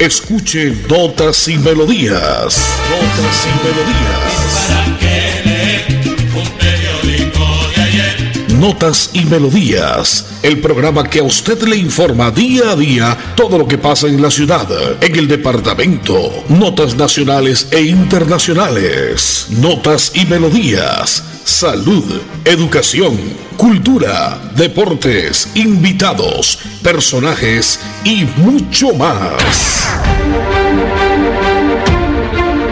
Escuche Notas y Melodías. Notas y Melodías. Notas y Melodías, el programa que a usted le informa día a día todo lo que pasa en la ciudad, en el departamento, notas nacionales e internacionales, notas y melodías salud, educación, cultura, deportes, invitados, personajes y mucho más.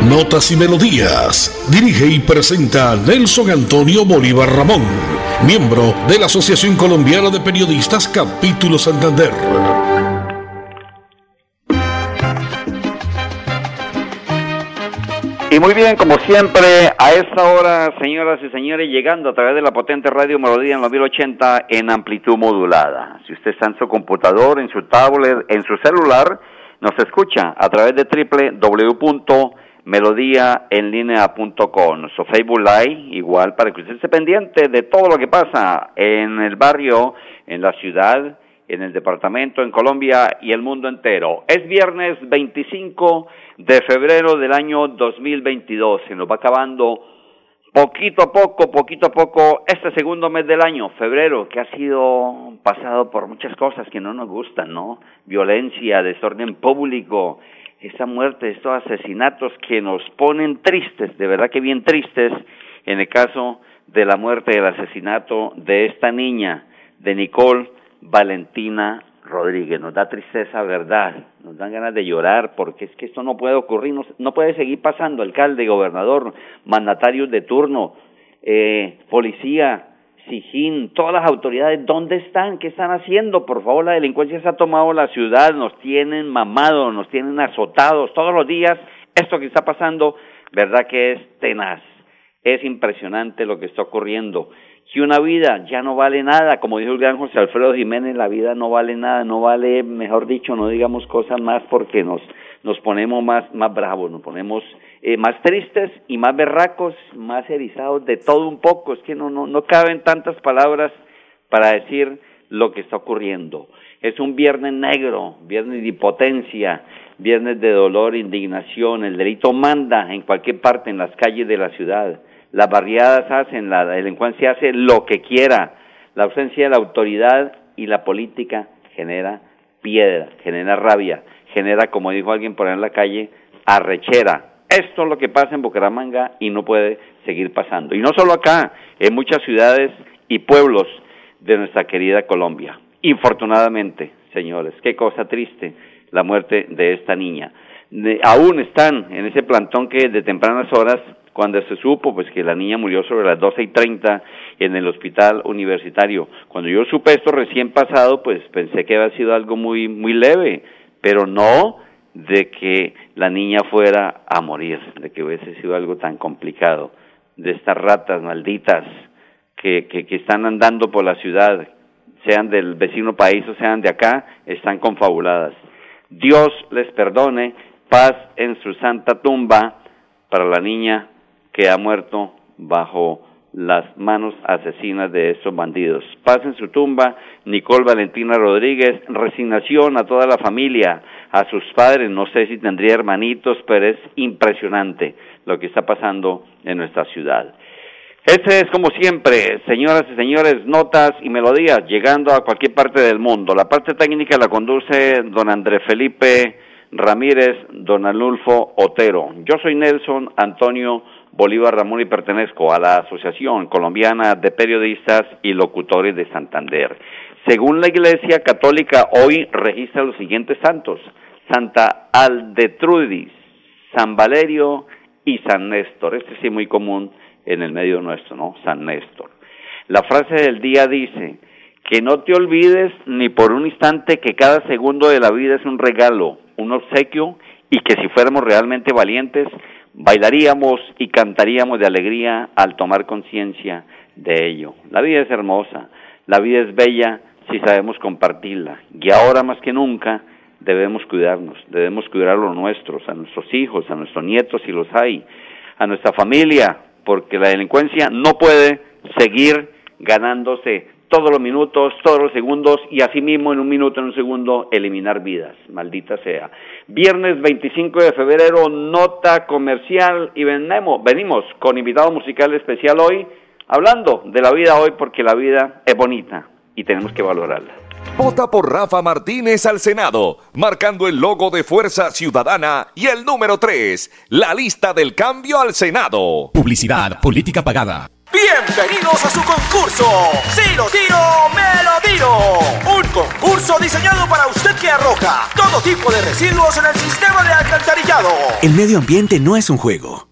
Notas y Melodías. Dirige y presenta Nelson Antonio Bolívar Ramón, miembro de la Asociación Colombiana de Periodistas Capítulo Santander. Y muy bien, como siempre, a esta hora, señoras y señores, llegando a través de la potente radio Melodía en los 1080 en amplitud modulada. Si usted está en su computador, en su tablet, en su celular, nos escucha a través de www.melodiaenlinea.com. Nuestro Facebook Live, igual, para que usted esté pendiente de todo lo que pasa en el barrio, en la ciudad, en el departamento, en Colombia y el mundo entero. Es viernes 25 de febrero del año 2022. Se nos va acabando poquito a poco, poquito a poco, este segundo mes del año, febrero, que ha sido pasado por muchas cosas que no nos gustan, ¿no? Violencia, desorden público, esa muerte, estos asesinatos que nos ponen tristes, de verdad que bien tristes, en el caso de la muerte, del asesinato de esta niña, de Nicole Valentina Rodríguez, nos da tristeza, verdad, nos dan ganas de llorar, porque es que esto no puede ocurrir, no, puede seguir pasando, alcalde, gobernador, mandatarios de turno, eh, policía, Sijín, todas las autoridades, ¿dónde están? ¿Qué están haciendo? Por favor, la delincuencia se ha tomado la ciudad, nos tienen mamados, nos tienen azotados todos los días. Esto que está pasando, verdad que es tenaz, es impresionante lo que está ocurriendo que una vida ya no vale nada, como dijo el gran José Alfredo Jiménez, la vida no vale nada, no vale, mejor dicho, no digamos cosas más porque nos, nos ponemos más, más bravos, nos ponemos eh, más tristes y más berracos, más erizados, de todo un poco, es que no, no, no caben tantas palabras para decir lo que está ocurriendo. Es un viernes negro, viernes de impotencia, viernes de dolor, indignación, el delito manda en cualquier parte, en las calles de la ciudad las barriadas hacen, la delincuencia hace lo que quiera, la ausencia de la autoridad y la política genera piedra, genera rabia, genera, como dijo alguien por ahí en la calle, arrechera. Esto es lo que pasa en Bucaramanga y no puede seguir pasando. Y no solo acá, en muchas ciudades y pueblos de nuestra querida Colombia. Infortunadamente, señores, qué cosa triste la muerte de esta niña. aún están en ese plantón que de tempranas horas cuando se supo pues que la niña murió sobre las doce y treinta en el hospital universitario. Cuando yo supe esto recién pasado, pues pensé que había sido algo muy muy leve, pero no de que la niña fuera a morir, de que hubiese sido algo tan complicado, de estas ratas malditas que, que, que están andando por la ciudad, sean del vecino país o sean de acá, están confabuladas. Dios les perdone, paz en su santa tumba para la niña que ha muerto bajo las manos asesinas de estos bandidos. Paz en su tumba, Nicole Valentina Rodríguez, resignación a toda la familia, a sus padres, no sé si tendría hermanitos, pero es impresionante lo que está pasando en nuestra ciudad. Este es como siempre, señoras y señores, notas y melodías llegando a cualquier parte del mundo. La parte técnica la conduce don Andrés Felipe Ramírez, don Anulfo Otero. Yo soy Nelson Antonio Bolívar Ramón y pertenezco a la Asociación Colombiana de Periodistas y Locutores de Santander. Según la Iglesia Católica, hoy registra los siguientes santos: Santa Aldetrudis, San Valerio y San Néstor. Este sí es muy común en el medio nuestro, ¿no? San Néstor. La frase del día dice: que no te olvides ni por un instante que cada segundo de la vida es un regalo, un obsequio y que si fuéramos realmente valientes bailaríamos y cantaríamos de alegría al tomar conciencia de ello. La vida es hermosa, la vida es bella si sabemos compartirla y ahora más que nunca debemos cuidarnos, debemos cuidar a los nuestros, a nuestros hijos, a nuestros nietos si los hay, a nuestra familia, porque la delincuencia no puede seguir ganándose todos los minutos, todos los segundos y asimismo en un minuto, en un segundo, eliminar vidas, maldita sea. Viernes 25 de febrero, nota comercial y venimos, venimos con invitado musical especial hoy, hablando de la vida hoy porque la vida es bonita y tenemos que valorarla. Vota por Rafa Martínez al Senado, marcando el logo de Fuerza Ciudadana y el número 3, la lista del cambio al Senado. Publicidad, política pagada. Bienvenidos a su concurso. Si lo tiro, me lo tiro. Un concurso diseñado para usted que arroja todo tipo de residuos en el sistema de alcantarillado. El medio ambiente no es un juego.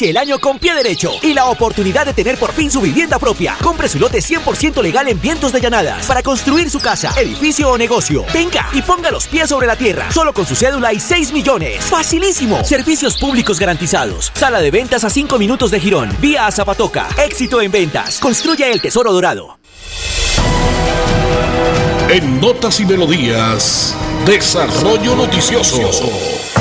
El año con pie derecho y la oportunidad de tener por fin su vivienda propia. Compre su lote 100% legal en Vientos de Llanadas para construir su casa, edificio o negocio. Venga y ponga los pies sobre la tierra, solo con su cédula y 6 millones. Facilísimo. Servicios públicos garantizados. Sala de ventas a 5 minutos de Girón. Vía a Zapatoca. Éxito en ventas. Construye el tesoro dorado. En Notas y Melodías, Desarrollo Noticioso.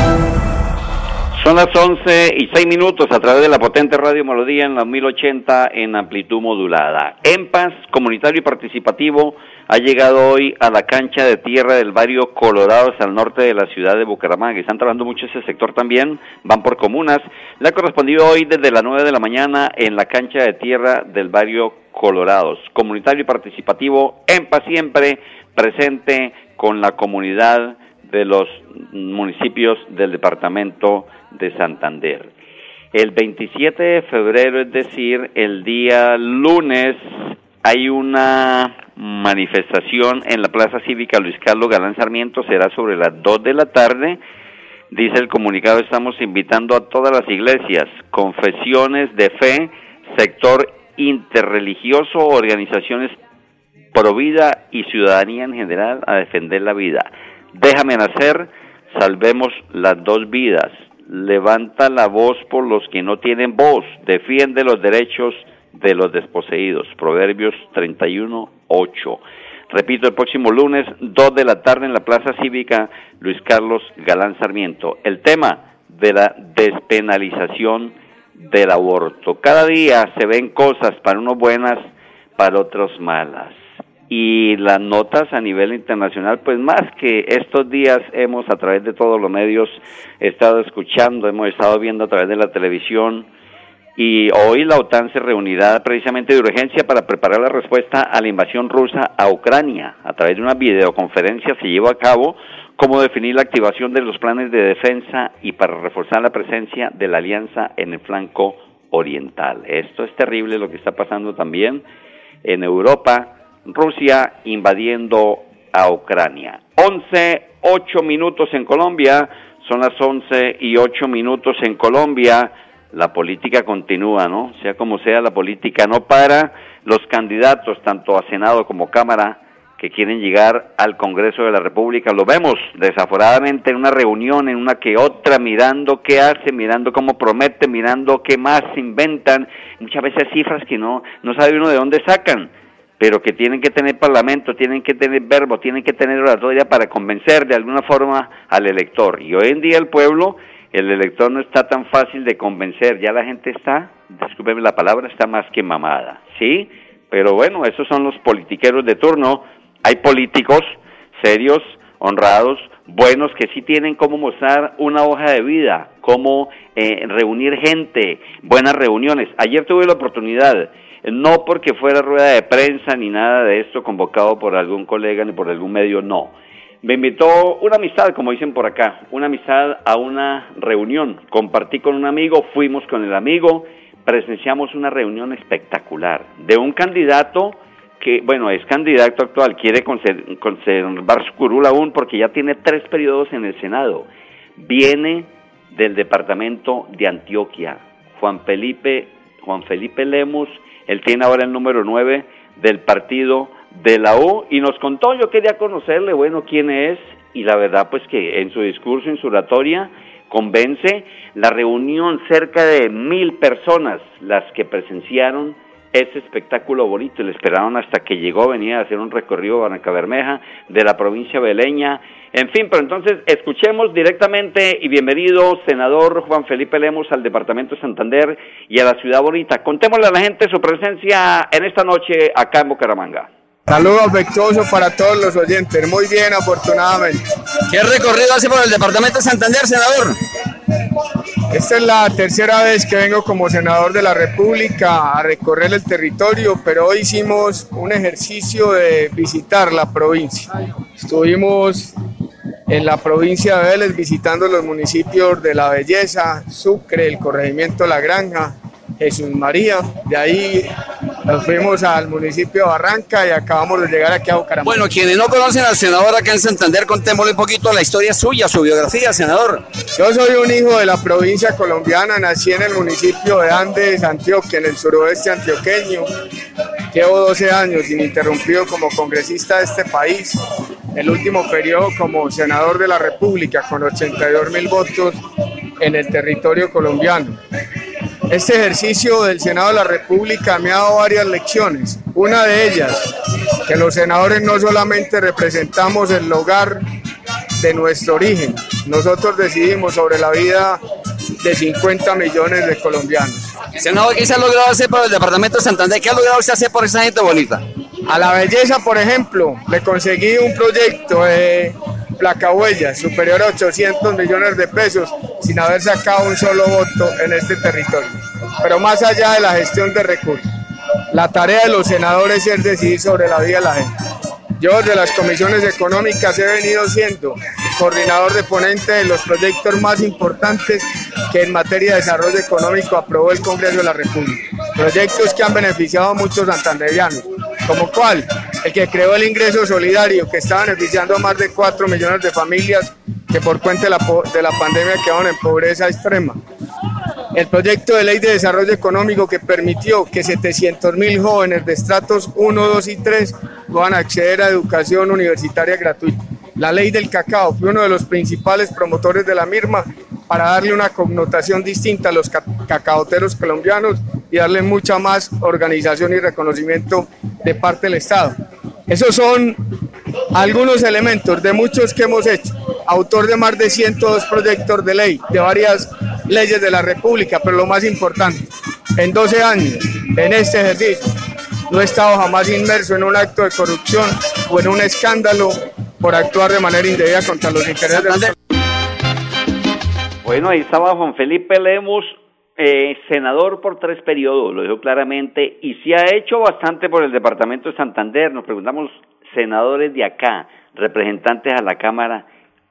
Son las 11 y 6 minutos a través de la potente Radio Melodía en la 1080 en amplitud modulada. En paz, comunitario y participativo, ha llegado hoy a la cancha de tierra del barrio Colorados al norte de la ciudad de Bucaramanga. Están trabajando mucho ese sector también, van por comunas. Le ha correspondido hoy desde las 9 de la mañana en la cancha de tierra del barrio Colorados. Comunitario y participativo, en paz siempre, presente con la comunidad de los municipios del departamento de Santander. El 27 de febrero, es decir, el día lunes, hay una manifestación en la Plaza Cívica Luis Carlos Galán Sarmiento, será sobre las 2 de la tarde. Dice el comunicado, estamos invitando a todas las iglesias, confesiones de fe, sector interreligioso, organizaciones pro vida y ciudadanía en general a defender la vida. Déjame nacer, salvemos las dos vidas. Levanta la voz por los que no tienen voz. Defiende los derechos de los desposeídos. Proverbios 31, 8. Repito, el próximo lunes, 2 de la tarde en la Plaza Cívica Luis Carlos Galán Sarmiento. El tema de la despenalización del aborto. Cada día se ven cosas para unos buenas, para otros malas y las notas a nivel internacional, pues más que estos días hemos a través de todos los medios estado escuchando, hemos estado viendo a través de la televisión y hoy la OTAN se reunirá precisamente de urgencia para preparar la respuesta a la invasión rusa a Ucrania. A través de una videoconferencia se llevó a cabo cómo definir la activación de los planes de defensa y para reforzar la presencia de la alianza en el flanco oriental. Esto es terrible lo que está pasando también en Europa Rusia invadiendo a Ucrania. 11, 8 minutos en Colombia, son las 11 y 8 minutos en Colombia. La política continúa, ¿no? Sea como sea, la política no para. Los candidatos, tanto a Senado como Cámara, que quieren llegar al Congreso de la República, lo vemos desaforadamente en una reunión, en una que otra, mirando qué hace, mirando cómo promete, mirando qué más inventan, muchas veces cifras que no, no sabe uno de dónde sacan pero que tienen que tener parlamento, tienen que tener verbo, tienen que tener oratoria para convencer de alguna forma al elector. Y hoy en día el pueblo, el elector no está tan fácil de convencer, ya la gente está, discúlpeme la palabra, está más que mamada, ¿sí? Pero bueno, esos son los politiqueros de turno. Hay políticos serios, honrados, buenos, que sí tienen cómo mostrar una hoja de vida, cómo eh, reunir gente, buenas reuniones. Ayer tuve la oportunidad no porque fuera rueda de prensa ni nada de esto convocado por algún colega ni por algún medio, no. Me invitó una amistad, como dicen por acá, una amistad a una reunión. Compartí con un amigo, fuimos con el amigo, presenciamos una reunión espectacular de un candidato que, bueno, es candidato actual, quiere conservar su curul aún porque ya tiene tres periodos en el Senado. Viene del departamento de Antioquia, Juan Felipe, Juan Felipe Lemos él tiene ahora el número 9 del partido de la U y nos contó, yo quería conocerle, bueno, quién es y la verdad pues que en su discurso, en su oratoria, convence. La reunión, cerca de mil personas, las que presenciaron ese espectáculo bonito. Le esperaron hasta que llegó, venía a hacer un recorrido a Barranca Bermeja de la provincia beleña. En fin, pero entonces escuchemos directamente y bienvenido, senador Juan Felipe Lemos, al Departamento de Santander y a la Ciudad Bonita. Contémosle a la gente su presencia en esta noche acá en Bucaramanga. Saludos afectuosos para todos los oyentes. Muy bien, afortunadamente. ¿Qué recorrido hace por el Departamento de Santander, senador? Esta es la tercera vez que vengo como senador de la República a recorrer el territorio, pero hoy hicimos un ejercicio de visitar la provincia. Estuvimos en la provincia de Vélez visitando los municipios de La Belleza, Sucre, el corregimiento La Granja, Jesús María. De ahí nos fuimos al municipio de Barranca y acabamos de llegar aquí a Bucaramanga. Bueno, quienes no conocen al senador acá en Santander, contémosle un poquito la historia suya, su biografía, senador. Yo soy un hijo de la provincia colombiana, nací en el municipio de Andes, Antioquia, en el suroeste antioqueño. Llevo 12 años ininterrumpido como congresista de este país, el último periodo como senador de la República con 82 mil votos en el territorio colombiano. Este ejercicio del Senado de la República me ha dado varias lecciones. Una de ellas, que los senadores no solamente representamos el hogar de nuestro origen, nosotros decidimos sobre la vida de 50 millones de colombianos. Senador, ¿qué se ha logrado hacer por el Departamento de Santander? ¿Qué ha logrado usted hacer por esa gente bonita? A la belleza, por ejemplo, le conseguí un proyecto de placahuellas superior a 800 millones de pesos sin haber sacado un solo voto en este territorio. Pero más allá de la gestión de recursos, la tarea de los senadores es decidir sobre la vida de la gente. Yo de las comisiones económicas he venido siendo coordinador de ponente de los proyectos más importantes que en materia de desarrollo económico aprobó el Congreso de la República. Proyectos que han beneficiado a muchos santanderianos, como cuál, el que creó el ingreso solidario, que está beneficiando a más de 4 millones de familias que por cuenta de la, de la pandemia quedaron en pobreza extrema. El proyecto de ley de desarrollo económico que permitió que 700 mil jóvenes de estratos 1, 2 y 3 puedan acceder a educación universitaria gratuita. La ley del cacao fue uno de los principales promotores de la misma para darle una connotación distinta a los cacaoteros colombianos y darle mucha más organización y reconocimiento de parte del Estado. Esos son algunos elementos de muchos que hemos hecho. Autor de más de 102 proyectos de ley, de varias leyes de la República, pero lo más importante, en 12 años, en este ejercicio, no he estado jamás inmerso en un acto de corrupción o en un escándalo por actuar de manera indebida contra los intereses de los... Bueno, ahí estaba Juan Felipe Lemos, eh, senador por tres periodos, lo dijo claramente, y se ha hecho bastante por el departamento de Santander. Nos preguntamos, senadores de acá, representantes a la Cámara,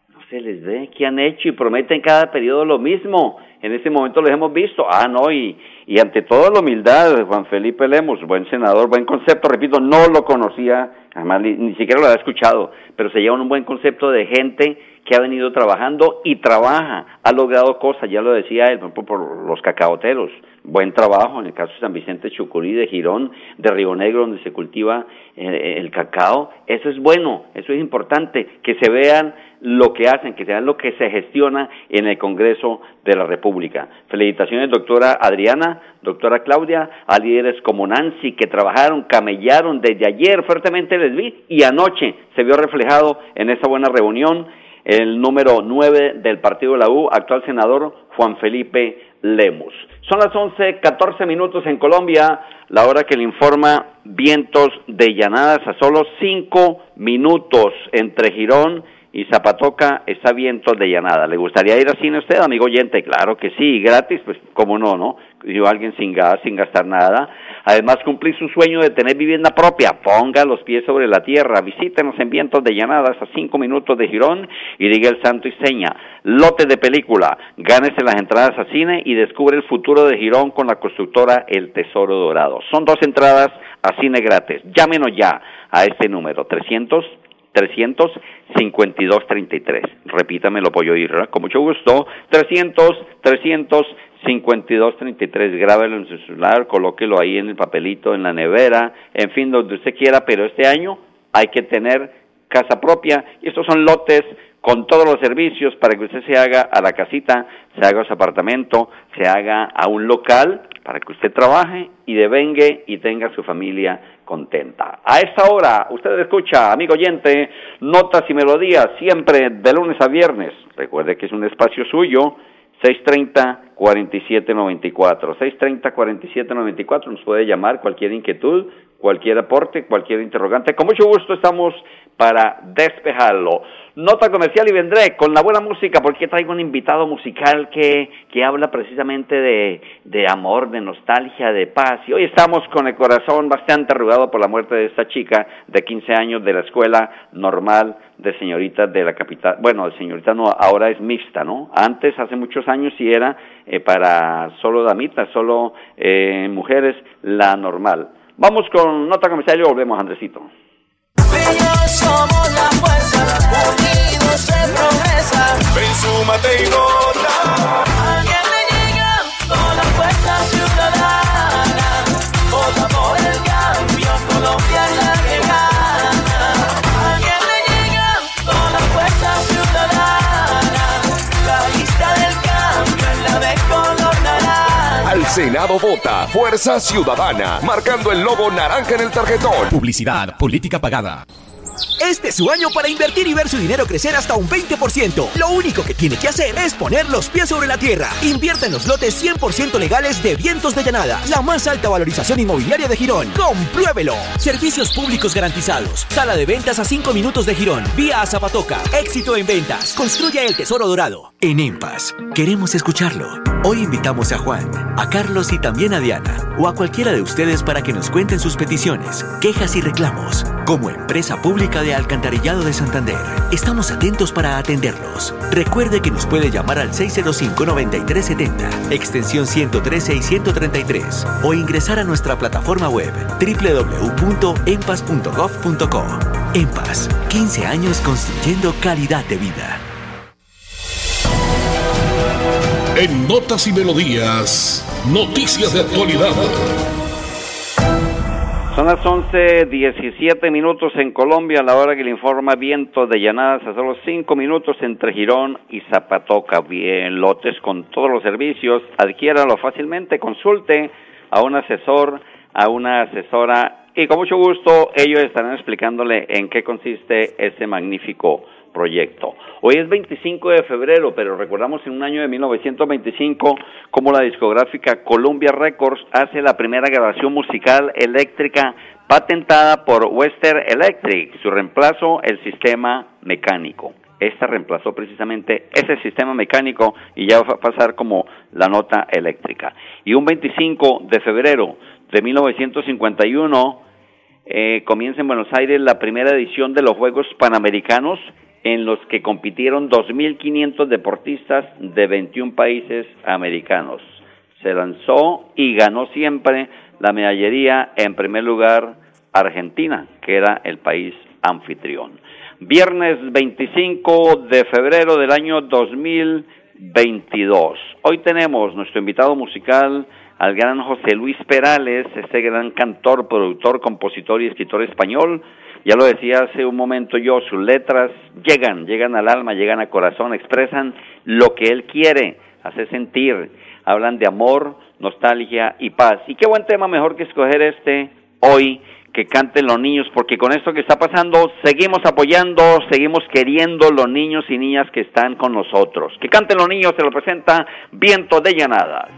no se les ve qué han hecho y prometen cada periodo lo mismo. En este momento los hemos visto. Ah, no, y, y ante toda la humildad, Juan Felipe Lemos, buen senador, buen concepto, repito, no lo conocía además ni, siquiera lo había escuchado, pero se lleva un buen concepto de gente que ha venido trabajando y trabaja, ha logrado cosas, ya lo decía él, por, por los cacaoteros, buen trabajo en el caso de San Vicente Chucurí, de Girón, de Río Negro, donde se cultiva eh, el cacao, eso es bueno, eso es importante, que se vean lo que hacen, que se vean lo que se gestiona en el Congreso de la República. Felicitaciones, doctora Adriana, doctora Claudia, a líderes como Nancy, que trabajaron, camellaron desde ayer, fuertemente les vi, y anoche se vio reflejado en esa buena reunión el número 9 del Partido de la U, actual senador Juan Felipe Lemus. Son las 11, 14 minutos en Colombia, la hora que le informa vientos de llanadas a solo 5 minutos entre Girón Zapatoca está vientos de llanada. ¿Le gustaría ir al cine usted, amigo oyente? Claro que sí, gratis, pues cómo no, ¿no? Yo alguien sin gas, sin gastar nada. Además, cumplir su sueño de tener vivienda propia. Ponga los pies sobre la tierra. Visítenos en vientos de llanadas a cinco minutos de Girón y diga el santo y seña. Lote de película. Gánese las entradas a cine y descubre el futuro de Girón con la constructora El Tesoro Dorado. Son dos entradas a cine gratis. Llámenos ya a este número, 300 352 33. Repítame, lo puedo oír, Con mucho gusto. 300 352 33. Grábelo en su celular, colóquelo ahí en el papelito, en la nevera, en fin, donde usted quiera, pero este año hay que tener casa propia. Y estos son lotes con todos los servicios para que usted se haga a la casita, se haga a su apartamento, se haga a un local para que usted trabaje y devengue y tenga su familia contenta. A esta hora, usted escucha, amigo oyente, notas y melodías siempre de lunes a viernes. Recuerde que es un espacio suyo. 630-4794. 630-4794 nos puede llamar cualquier inquietud, cualquier aporte, cualquier interrogante. Con mucho gusto estamos para despejarlo. Nota comercial y vendré con la buena música porque traigo un invitado musical que, que habla precisamente de, de amor, de nostalgia, de paz. Y hoy estamos con el corazón bastante arrugado por la muerte de esta chica de 15 años de la escuela normal de señoritas de la capital. Bueno, señorita no, ahora es mixta, ¿no? Antes, hace muchos años, sí era eh, para solo damitas, solo eh, mujeres, la normal. Vamos con nota comercial y volvemos, Andresito. Somos la fuerza, unidos se progresa. Ven, súmate y vota. Alguien le llega con la fuerza ciudadana. Vota por el cambio, Colombia es la que gana. Alguien le llega con la fuerza ciudadana. La lista del cambio en la de color naranja. Al Senado vota Fuerza Ciudadana, marcando el logo naranja en el tarjetón. Publicidad, política pagada. Este es su año para invertir y ver su dinero crecer hasta un 20%. Lo único que tiene que hacer es poner los pies sobre la tierra. Invierta en los lotes 100% legales de Vientos de Llanada, la más alta valorización inmobiliaria de Girón. ¡Compruébelo! Servicios públicos garantizados. Sala de ventas a 5 minutos de Girón. Vía a Zapatoca. Éxito en ventas. Construya el tesoro dorado. En EMPAS, queremos escucharlo. Hoy invitamos a Juan, a Carlos y también a Diana, o a cualquiera de ustedes para que nos cuenten sus peticiones, quejas y reclamos. Como empresa pública de Alcantarillado de Santander, estamos atentos para atenderlos. Recuerde que nos puede llamar al 605-9370, extensión 113 y 133, o ingresar a nuestra plataforma web www.empas.gov.co. EMPAS, 15 años construyendo calidad de vida. En Notas y Melodías, noticias de actualidad. Son las 11.17 minutos en Colombia, a la hora que le informa viento de llanadas. A solo 5 minutos entre Girón y Zapatoca. Bien, lotes con todos los servicios, adquiéralo fácilmente, consulte a un asesor, a una asesora. Y con mucho gusto ellos estarán explicándole en qué consiste ese magnífico proyecto. Hoy es 25 de febrero, pero recordamos en un año de 1925 como la discográfica Columbia Records hace la primera grabación musical eléctrica patentada por Western Electric, su reemplazo el sistema mecánico. Esta reemplazó precisamente ese sistema mecánico y ya va a pasar como la nota eléctrica. Y un 25 de febrero de 1951 eh, comienza en Buenos Aires la primera edición de los Juegos Panamericanos en los que compitieron 2.500 deportistas de 21 países americanos. Se lanzó y ganó siempre la medallería en primer lugar Argentina, que era el país anfitrión. Viernes 25 de febrero del año 2022. Hoy tenemos nuestro invitado musical al gran José Luis Perales, ese gran cantor, productor, compositor y escritor español, ya lo decía hace un momento yo, sus letras llegan, llegan al alma, llegan al corazón, expresan lo que él quiere hacer sentir, hablan de amor, nostalgia y paz. Y qué buen tema mejor que escoger este hoy que canten los niños, porque con esto que está pasando seguimos apoyando, seguimos queriendo los niños y niñas que están con nosotros. Que canten los niños, se lo presenta Viento de Llanadas.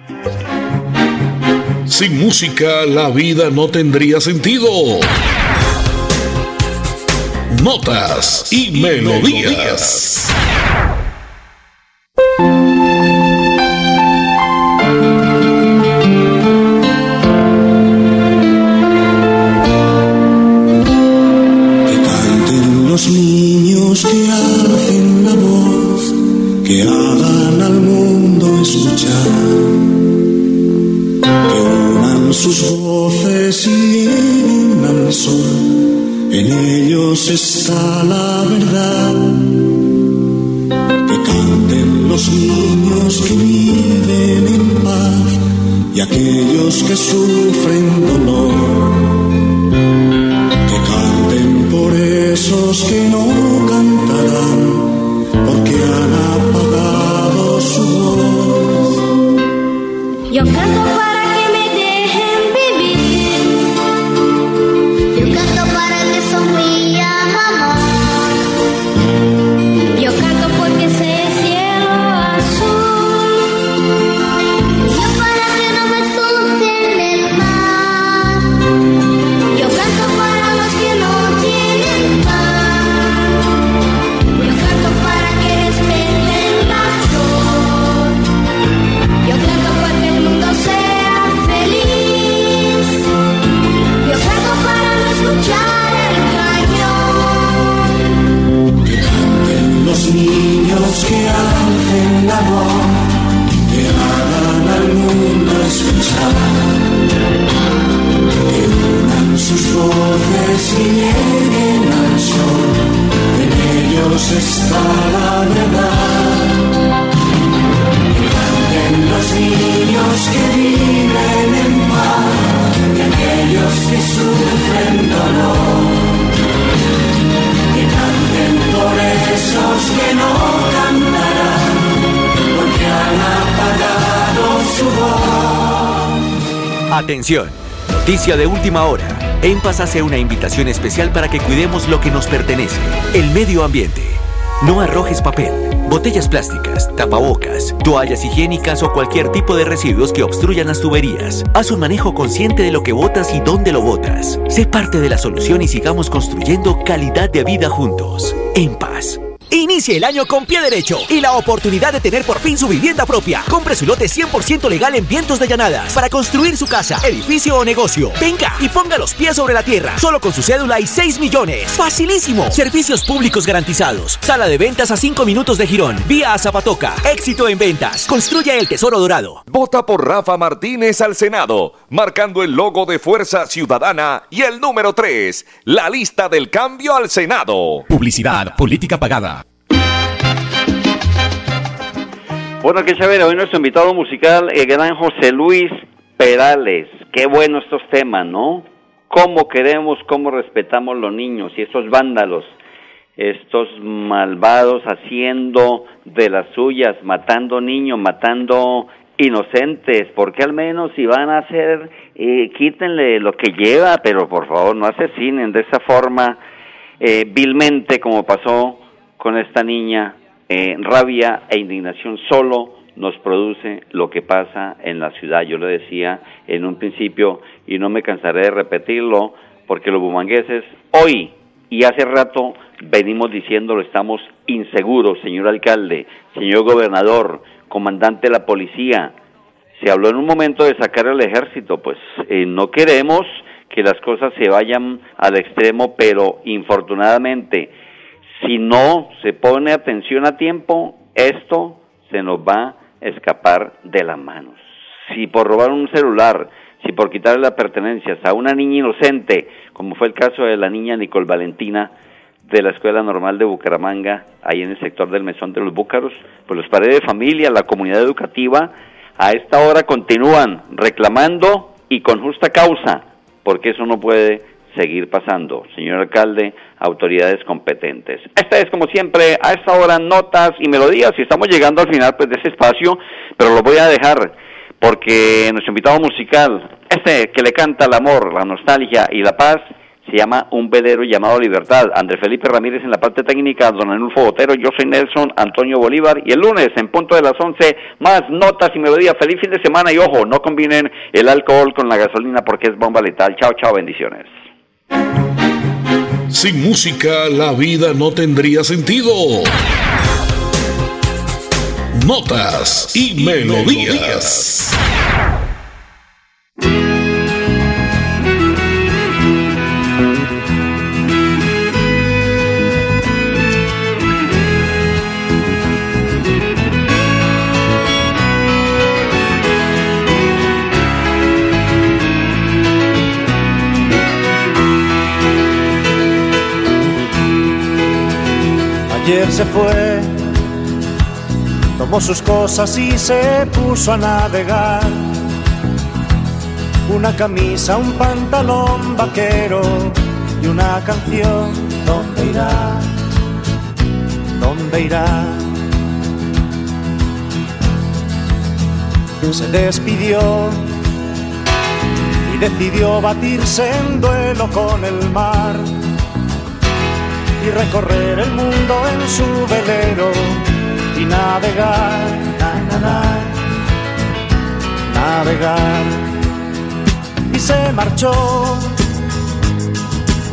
Sin música la vida no tendría sentido. Notas y melodías. Que ellos está la verdad. Que canten los niños que viven en paz y aquellos que sufren dolor. Que canten por eso esos que no cantarán porque han apagado su voz. Yo canto Atención, noticia de última hora. En Paz hace una invitación especial para que cuidemos lo que nos pertenece, el medio ambiente. No arrojes papel, botellas plásticas, tapabocas, toallas higiénicas o cualquier tipo de residuos que obstruyan las tuberías. Haz un manejo consciente de lo que botas y dónde lo botas. Sé parte de la solución y sigamos construyendo calidad de vida juntos. En paz. Inicie el año con pie derecho y la oportunidad de tener por fin su vivienda propia. Compre su lote 100% legal en Vientos de Llanadas para construir su casa, edificio o negocio. Venga y ponga los pies sobre la tierra, solo con su cédula y 6 millones. ¡Facilísimo! Servicios públicos garantizados. Sala de ventas a 5 minutos de Girón. Vía a Zapatoca. Éxito en ventas. Construye el tesoro dorado. Vota por Rafa Martínez al Senado, marcando el logo de Fuerza Ciudadana y el número 3, la lista del cambio al Senado. Publicidad, política pagada. Bueno, qué chévere. Hoy nuestro invitado musical, el gran José Luis Perales. Qué bueno estos temas, ¿no? Cómo queremos, cómo respetamos los niños y estos vándalos, estos malvados haciendo de las suyas, matando niños, matando inocentes. porque al menos si van a hacer, eh, quítenle lo que lleva, pero por favor no asesinen de esa forma eh, vilmente como pasó con esta niña eh, rabia e indignación solo nos produce lo que pasa en la ciudad. Yo lo decía en un principio y no me cansaré de repetirlo porque los bumangueses hoy y hace rato venimos diciéndolo, estamos inseguros, señor alcalde, señor gobernador, comandante de la policía. Se habló en un momento de sacar al ejército, pues eh, no queremos que las cosas se vayan al extremo, pero infortunadamente si no se pone atención a tiempo, esto se nos va a escapar de las manos. Si por robar un celular, si por quitarle las pertenencias a una niña inocente, como fue el caso de la niña Nicole Valentina de la Escuela Normal de Bucaramanga, ahí en el sector del Mesón de los Búcaros, pues los padres de familia, la comunidad educativa, a esta hora continúan reclamando y con justa causa, porque eso no puede seguir pasando. Señor alcalde, autoridades competentes. Esta es como siempre, a esta hora notas y melodías y estamos llegando al final pues de ese espacio, pero lo voy a dejar porque nuestro invitado musical, este que le canta el amor, la nostalgia y la paz, se llama Un Velero llamado Libertad. Andrés Felipe Ramírez en la parte técnica, Don Anulfo Botero, yo soy Nelson Antonio Bolívar y el lunes en punto de las 11 más notas y melodías. Feliz fin de semana y ojo, no combinen el alcohol con la gasolina porque es bomba letal. Chao, chao, bendiciones. Sin música la vida no tendría sentido. Notas y, melodías. Ayer se fue, tomó sus cosas y se puso a navegar. Una camisa, un pantalón vaquero y una canción. ¿Dónde irá? dónde irá. Se despidió y decidió batirse en duelo con el mar y recorrer el mundo en su velero y navegar, na, na, na, navegar. Y se marchó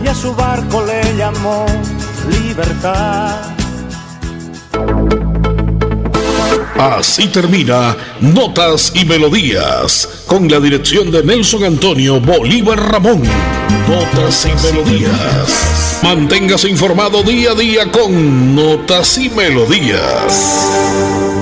y a su barco le llamó libertad. Así termina Notas y Melodías, con la dirección de Nelson Antonio Bolívar Ramón. Notas y Melodías. Manténgase informado día a día con Notas y Melodías.